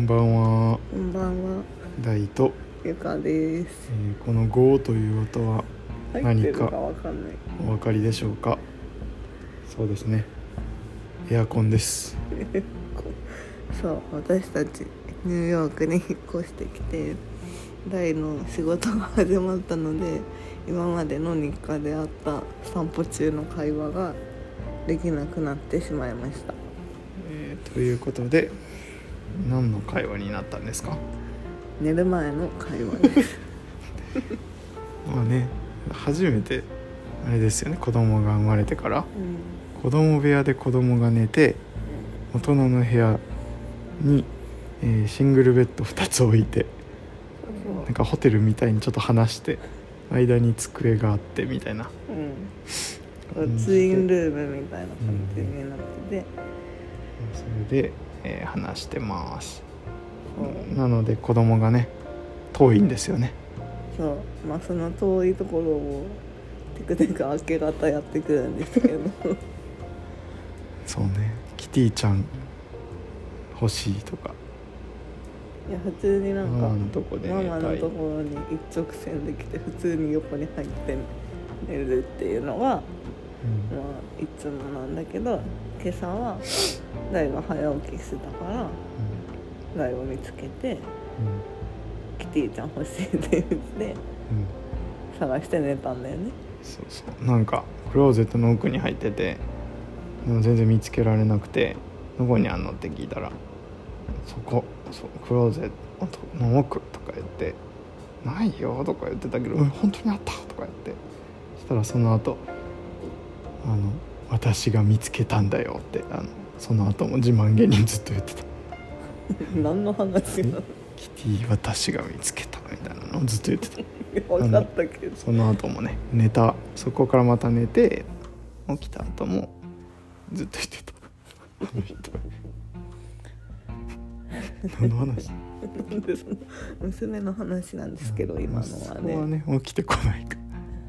んばんはこんばんは、大と、ゆかです。えーこの「ゴー」という音は入ってるかわかんない。お分かりでしょうか？そうですねエアコンです そう、私たちニューヨークに 引っ越してきて、大の仕事が始まったので、今までの日課であった散歩中の会話ができなくなってしまいました。えーということで何の会話になったんですか？寝る前の会話です。まあね初めてあれですよね子供が生まれてから。うん、子供部屋で子供が寝て大人の部屋に、えーシングルベッド2つ置いてなんかホテルみたいにちょっと離して間に机があってみたいな。うん、ツインルームみたいな感じになってて、それで、えー話してます。そう。なので子供がね遠いんですよね。そう。まあその遠いところをテクテク明け方やってくるんですけど。そうね。キティちゃん欲しいとか。いや普通になんかママのところに一直線できて普通に横に入って寝るっていうのが、まあ、いつもなんだけど今朝は大が早起きしてたから大を見つけてキティちゃん欲しいって言ってうんうん探して寝たんだよねそうそうなんかクローゼットの奥に入っててでも全然見つけられなくて「どこにあんの?」って聞いたら「そこそうクローゼットの奥」とか言って「ないよ」とか言ってたけど「本当にあった」とか言ってそしたらその後あの私が見つけたんだよ」ってあのその後も自慢げにずっと言ってた。何の話なの「キティ私が見つけた」みたいなの？をずっと言ってた。分かったけど。その後もね寝たそこからまた寝て起きた後もずっと言ってた。あの人何の話。なんでその娘の話なんですけど今のはそこねはね起きてこないか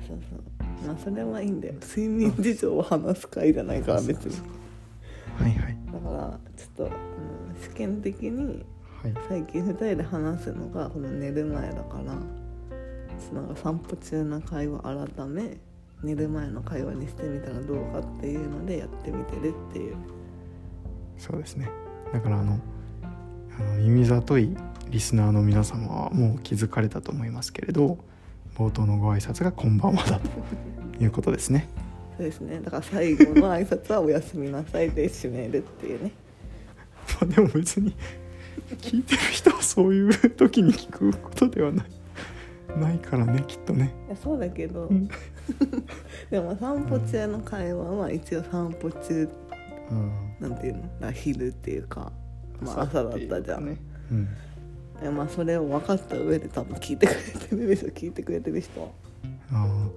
そうそう。まあそれはいいんだよ。睡眠事情を話す会じゃないから別にはいはい。だからちょっと、うん、試験的にはい。最近2人で話すのがこの寝る前だからなんか散歩中の会話改め寝る前の会話にしてみたらどうかっていうのでやってみてるっていう。そうですね。だからあのあの耳ざといリスナーの皆様はもう気づかれたと思いますけれど冒頭のご挨拶が「こんばんは」だということですねですね。だから最後の挨拶は「おやすみなさい」で締めるっていうね。まあでも別に聞いてる人はそういう時に聞くことではない。ないからねきっとね。いやそうだけど、うん。でも散歩中の会話は一応散歩中うんなんていうの？だ昼っていうか、まあ、朝だったじゃん、ねうん。まあそれを分かった上で多分聞いてくれてるでしょ。聞いてくれてる人は。あー。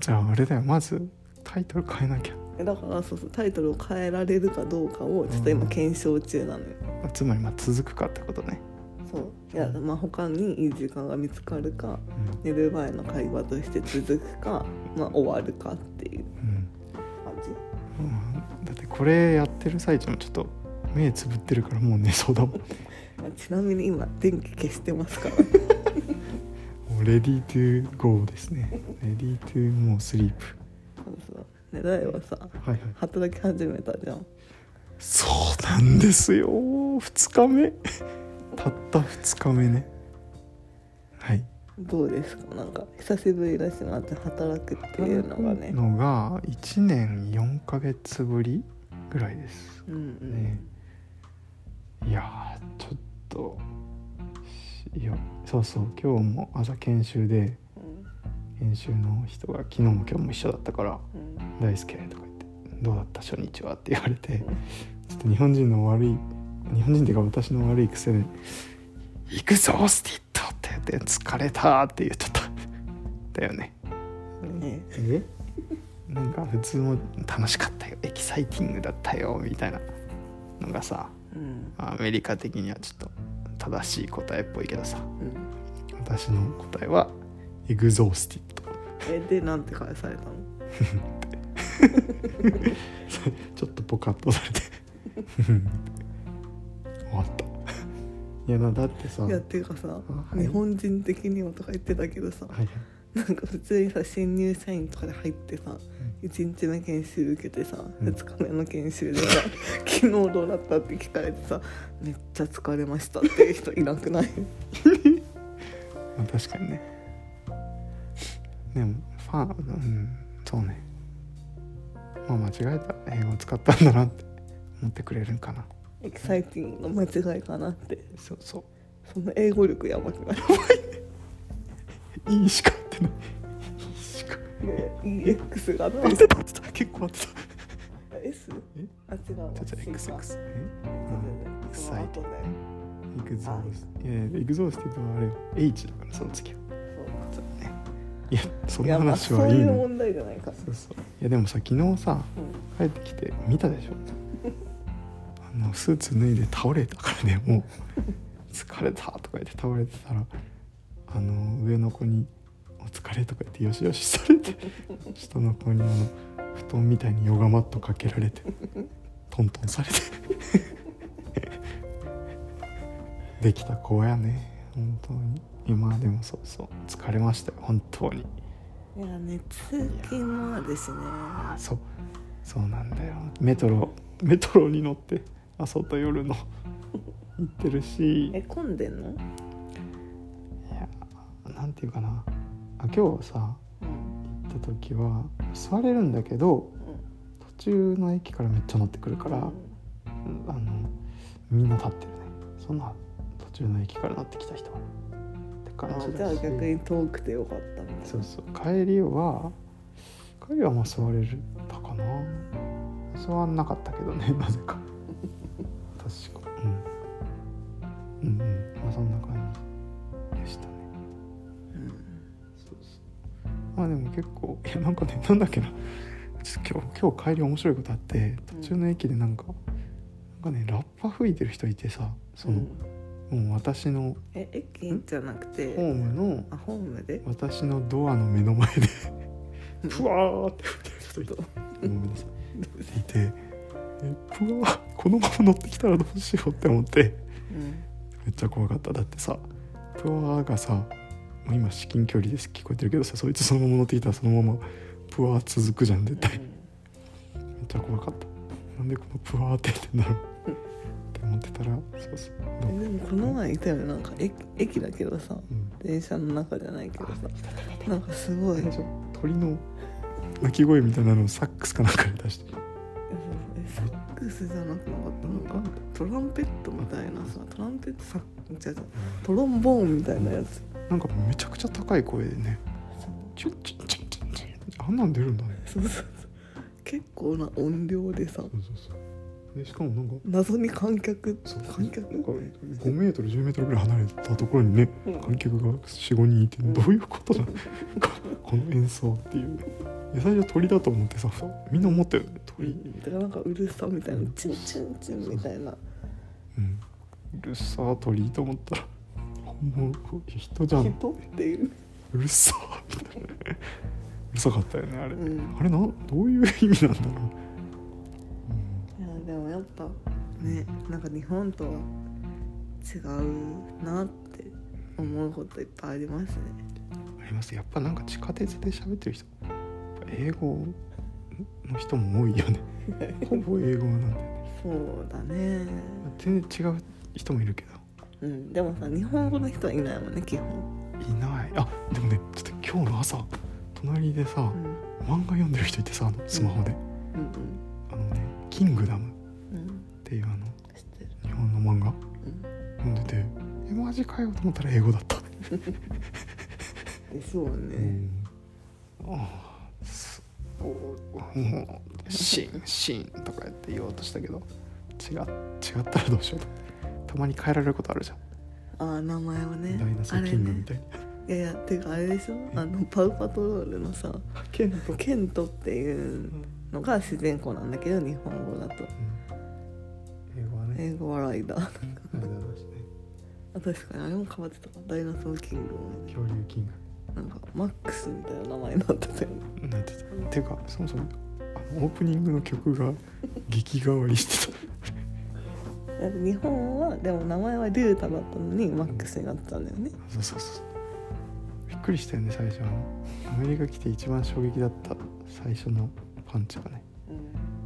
じゃああれだよ。まずタイトル変えなきゃ。えだからそうそうタイトルを変えられるかどうかをちょっと今検証中なのよ、つまりまあ続くかってことね、そう。いやまあ他にいい時間が見つかるかうん。寝る前の会話として続くかまあ終わるかっていううん。感じ。うん。だってこれやってる最中もちょっと目つぶってるからもう寝そうだもん。ま あちなみに今電気消してますから。もうレディートゥーゴーですね。レディートゥーもうスリープねだいはさはいはい。働き始めたじゃん。そうなんですよ。2日目。たった2日目ね。はい。どうですか？なんか久しぶりだしなって働くっていうのがね。のが1年4ヶ月ぶりぐらいです。うんうん、ね。いやーちょっといやそうそう今日も朝研修でうん研修の人が昨日も今日も一緒だったからうん「大輔」とか言って「どうだった初日は?」って言われてちょっと日本人の悪い日本人っていうか私の悪い癖で「 exhausted」って言って「疲れた」って言っちゃった。だよね。ね。え？なんか普通も楽しかったよ。 exciting だったよみたいなのがさうん。アメリカ的にはちょっと正しい答えっぽいけどさうん。私の答えはエグゾースティッド。えでなんて返されたの？ちょっとポカッとされて。終わった。いやなだってさいやっていうかさ、はい。日本人的にはとか言ってたけどさはいなんか普通にさ新入社員とかで入ってさ1日目研修受けてさ、うん。2日目の研修でさ「昨日どうだった?」って聞かれてさ「めっちゃ疲れました」っていう人いなくない？まあ、確かにねでもファンうんそうね。まあ間違えた英語を使ったんだなって思ってくれるんかな。エキサイティングの間違いかなって。そうそう。その英語力やばくない。いいしかってない。いいしか。いや EX があって。た合ってた結構合って。た S? え？あ違うちょちょ XX え？エグゾース。い。やいやエグゾースって言うとあれよ。H だからその次は。そうねいやその話そうはいいの問題じゃないかそうそう。いやでもさ昨日さうん。帰ってきて見たでしょ？あのスーツ脱いで倒れたからねもう。疲れたとか言って倒れてたらあの上の子に「お疲れ」とか言ってよしよしされて 下の子にあの布団みたいにヨガマットかけられてトントンされて。できた子やね本当に今でもそうそう疲れましたよ本当に。いやね通勤もあるしね。あそうそうなんだよ。メトロメトロに乗って朝と夜の 行ってるし。いえ混んでんの？やなんていうかな。あ今日さうん行った時は座れるんだけど途中の駅からめっちゃ乗ってくるから、あのみんな立ってるね。そんな途中の駅から乗ってきた人は感あじだし。じゃあ逆に遠くてよかったみたいなそうそう。帰りは帰りはまあ座れるたかな。座んなかったけどね なぜか。確か。うん。うんうん。まあそんな感じでしたね。うん。そうそう。まあでも結構 いやなんかねなんだっけな。今日今日帰り面白いことあって途中の駅でなんか、なんかねラッパ吹いてる人いてさその、もう私のえ駅じゃなくてホームのあホームで？私のドアの目の前で ふわーって吹いてる人ごめんなさい。いて。えふわーこのまま乗ってきたらどうしようって思って。うん。めっちゃ怖かった。だってさふわーがさもう今至近距離です。聞こえてるけどさそいつそのまま乗ってきたらそのままふわー続くじゃん絶対。めっちゃ怖かった。なんでこのプワーって言ってんだろうって思ってたらそうそう。でもこの前いたよね。なんか駅駅だけどさうん。電車の中じゃないけどさなんかすごい。鳥の鳴き声みたいなのをサックスかなんかで出して。えサックスじゃなくなかったなんか？トランペットみたいなさトランペットさ違う違うトロンボーンみたいなやつ。なんかめちゃくちゃ高い声でねチュッチュッチュッチュッチュッあんなん出るんだねそうそうそう結構な音量でさそうそうそうでしかもなんか謎に観客観客？なんか5メートル10メートルぐらい離れたところにねうん。観客が45人いてどういうことだ？こ この演奏っていう。いや最初鳥だと思ってさみんな思ったよね鳥。だからなんかうるさみたいなチュンチュンチュンみたいな。うん。うるさー鳥と思ったらもう人じゃん。人っていう。うるさーみたいなうるさかったよねあれ、うん。あれなどういう意味なんだろう、でもやっぱねなんか日本とは違うなって思うこといっぱいありますね。うん、あります。やっぱなんか地下鉄で喋ってる人英語の人も多いよね。ほぼ英語なんだよねそうだね。全然違う人もいるけど。うんでもさ日本語の人はいないもんね基本。いない。あでもねちょっと今日の朝隣でさうん。漫画読んでる人いてさスマホで、うんあのね「キングダム」っていうあの日本の漫画うん。読んでてえマジかよと思ったら英語だった、えそううね。ん。ああすおもうシーンシーンとかやって言おうとしたけど違違ったらどうしようと。たまに変えられることあるじゃん、ああ名前をね。ダイナソーキングみたいに、いやいやていうかあれでしょ？あのパウパトロールのさケント、ケントっていうのが自然語なんだけど日本語だと。英語はね。英語はライダーあれだしね。あ確かに。あれも変わってた。かダイナソーキングもね。恐竜キング。なんかマックスみたいな名前になってたよね。なんてたていうかそもそもあのオープニングの曲が劇変わりしてた。だって日本はでも名前はリュータだったのにマックスになったんだよね。そうそうそう。びっくりしたよね最初。あのアメリカ来て一番衝撃だった最初のパンチがね。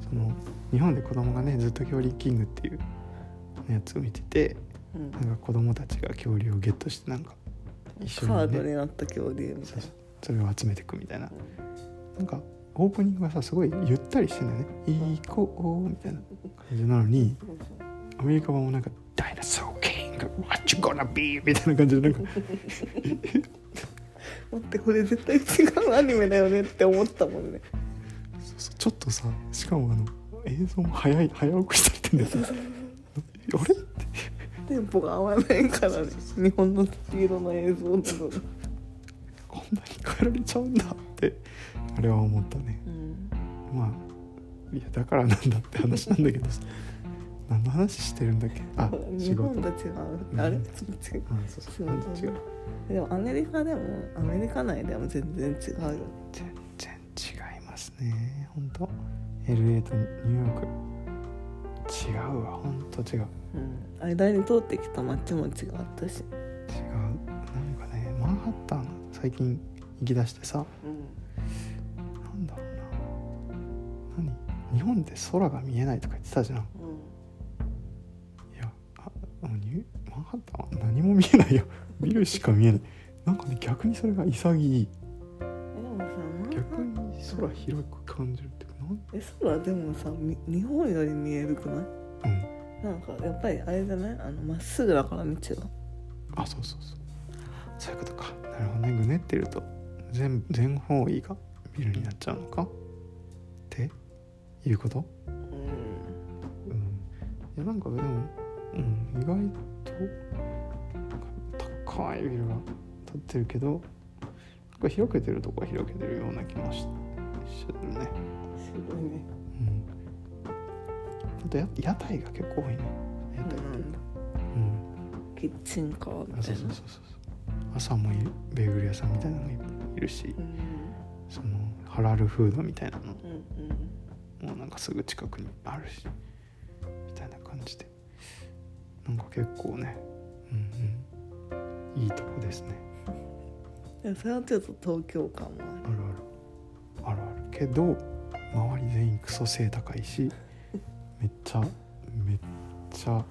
その日本で子供がねずっと恐竜キングっていうやつを見ててうん。なんか子供たちが恐竜をゲットしてなんか一緒にね。カードになった恐竜みたいな。それを集めていくみたいな。なんかオープニングがさすごいゆったりしてんだよね「行こう」みたいな。感じなのにアメリカ版もなんか「ダイナソーキング What you gonna be?」みたいな感じでなんか 待ってこれ絶対違うアニメだよねって思ったもんねそうそうちょっとさしかもあの映像も早い早送りされてんだよ。さあれ？テンポが合わないからね。日本のスピードの映像なの。がこんなに変えられちゃうんだってあれは思ったね。うんまあいやだからなんだって話なんだけどさ。何の話してるんだっけ？あ仕事。日本と違うあれ？うん。そっちあそうそう。違う。でもアメリカでもアメリカ内でも全然違うよ全然違いますね。本当。LA とニューヨーク。違うわ。本当違う。うん。間に通ってきた街も違ったし。違う。なんかねマンハッタン最近行き出してさ。うんなんだろうな。何？日本で空が見えないとか言ってたじゃん。いやああのニューマンハッタンは何も見えないよ。ビルしか見えない。なんかね逆にそれが潔い空広く感じるっていうかなんえ空でもさみ日本より見えるくない？うん。なんかやっぱりあれじゃない？あのまっすぐだから道があそうそうそう。そういうことか。なるほどね。ぐねってると全全方位がビルになっちゃうのか？っていうこと？うん。うん。いやなんかでも、うん、意外となんか高いビルが建ってるけどなんか開けてるとこは開けてるような気もししてるね。すごいね。うん。あとや屋台が結構多いね。屋台ってなんだうん。キッチンカーみたいうな。そうそうそう朝もいる。ベーグル屋さんみたいなのもいるし。うん。そのハラルフードみたいなの。うんもうなんかすぐ近くにあるし。みたいな感じで。なんか結構ね。うんうん。いいとこですね。それはちょっと東京感もある。あるあるけど周り全員クソ背高いし めっちゃめっちゃ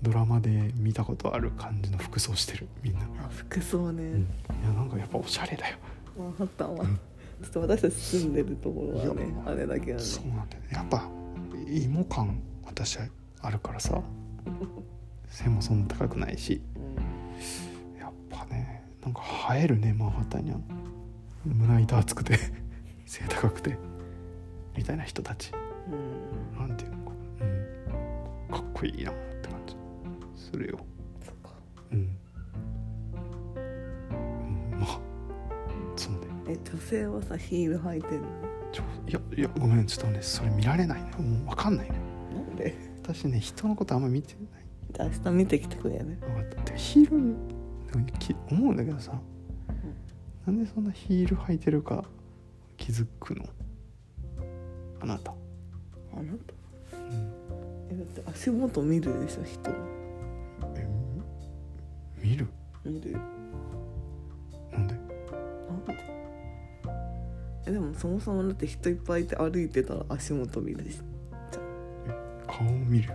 ドラマで見たことある感じの服装してるみんな、あるあ服装ね、うん、いやなんかやっぱおしゃれだよ。マンハッタンは、うん。ちょっと私たち住んでるところはねあれだけどね。そうなんだよね。やっぱ芋感私はあるからさ 背もそんな高くないし。うん。やっぱねなんか映えるねマンハッタンには。胸板厚くて背高くてみたいな人たち。うん。なんていうのかな、うん、かっこいいなって感じ。するようん、うん、まあそうね。え女性はさヒール履いてんの？ちょいやいやごめんちょっとねそれ見られないね。もう分かんないね。なんで？私ね人のことあんま見てない。明日見てきてくれね。分かった。でヒールき思うんだけどさ、なんでそんなヒール履いてるか気づくの？あなた、あなた？うん、えだって足元見るでしょ人。えみ見る？見るなんで？なんで？えでもそもそもだって人いっぱいいて歩いてたら足元見るし顔を見る？よ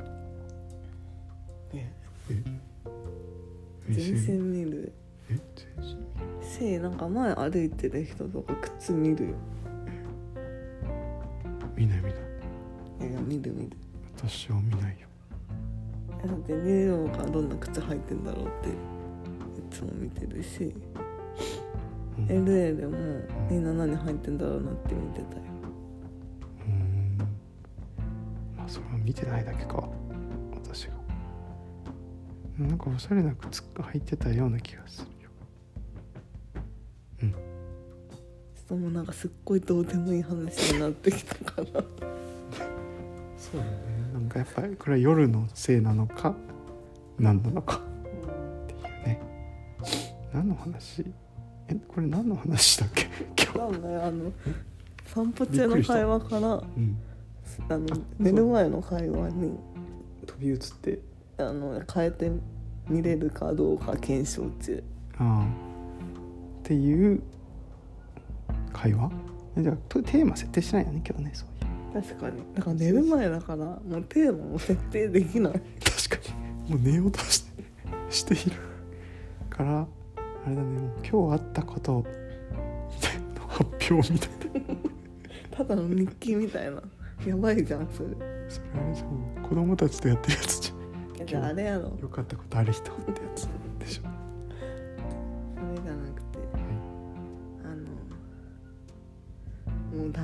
ね。え全然見るえ全身見るしなんか前歩いてる人とか靴見るよ。見ない見ない。いや見る見る。私は見ないよ。えだってニューヨークはどんな靴履いてんだろうっていつも見てるし、うん。LA でもみんな何履いてんだろうなって見てたよ。うーん。まあそれは見てないだけか。私が。なんかおしゃれな靴履いてたような気がするともうなんかすっごいどうでもいい話になってきたからそうだね。なんかやっぱりこれは夜のせいなのか何なのか。っていうね。何の話？えこれ何の話だっけ？今日。なんあの散歩中の会話からうん。あの寝る前の会話に飛び移って。あの変えて見れるかどうか検証中。ああ。っていう会話？えじゃテーマ設定しないよね今日ねそういう確かに。だから寝る前だからもうテーマを設定できない。確かに。もう寝ようとしてしているからあれだね。もう今日あったことの発表みたいな。ただの日記みたいな。やばいじゃんそれ。それあれじゃん。子供たちとやってるやつじゃん。じゃああれやろ。よかったことある人ってやつ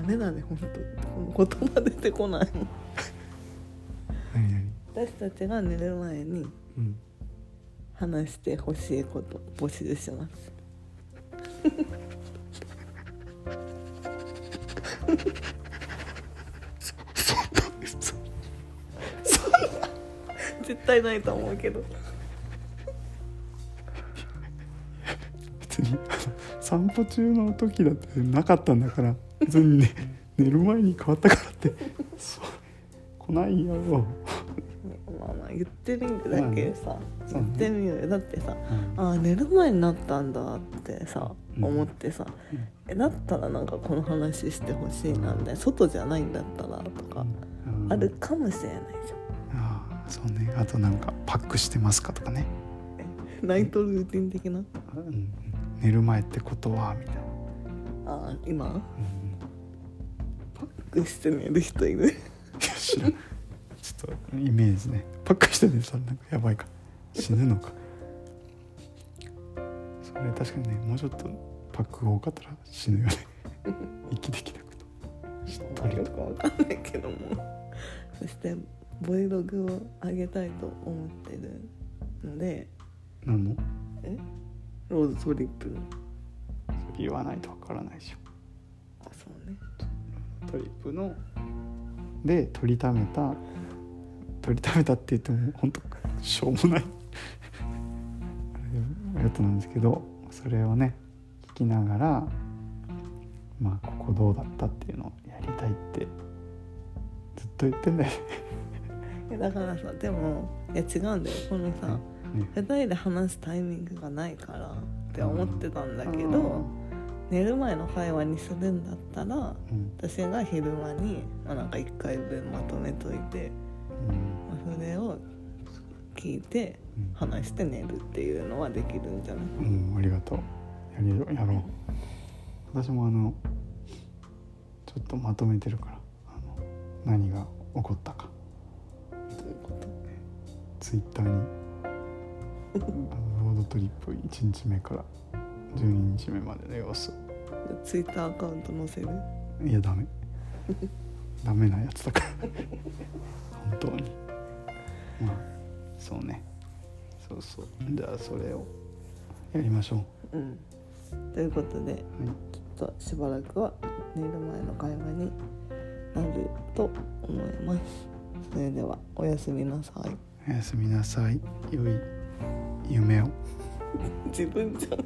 メだね本当この言葉出てこない。私たちが寝る前にうん。話してほしいこと募集します。そ絶対ないと思うけど。別に散歩中の時だってなかったんだから別に、ね、寝る前に変わったからって。そう。来ないよ、まあまあ言ってみるだけさ、言ってみようよ。だってさうん。ああ寝る前になったんだってさうん。思ってさ、えだったらなんかこの話してほしいなみたいな。外じゃないんだったらとかうん。あるかもしれないじああそうね。あとなんかパックしてますかとかね、ゃんナイトルーティン的な？うん、寝る前ってことはみたいな、ああ今？クして寝る人いるいや知らん。ちょっとイメージね。パックしててさなんかやばいか。死ぬのか。それ確かにねもうちょっとパックが多かったら死ぬよね。息できなくて。しっとりとよくわかんないけども。そして Vlog を上げたいと思ってるので。何の？え？ローズトリップ。の言わないとわからないでしょトリップので取りためた取りためたって言っても本当しょうもない。やつなんですけどそれをね聞きながらまあここどうだったっていうのをやりたいってずっと言ってんだよ だからさでもいや違うんだよ。このさ、ね。2人で話すタイミングがないからって思ってたんだけど、うん寝る前の会話にするんだったらうん。私が昼間に、まあ、なんか1回分まとめといて、まあ、それを聞いてうん。話して寝るっていうのはできるんじゃない？うん、ありがとう。やりやろう。私もあのちょっとまとめてるからあの何が起こったか。ということ？ツイッターに。ロードトリップ1日目から12日目までの様子。ツイッターアカウント載せる？いやダメ。ダメなやつだから。本当に。まあそうね。そうそう。じゃあそれをやりましょう。うん。ということではい。きっとしばらくは寝る前の会話になると思います。それではおやすみなさい。おやすみなさい。良い夢を。自分じゃん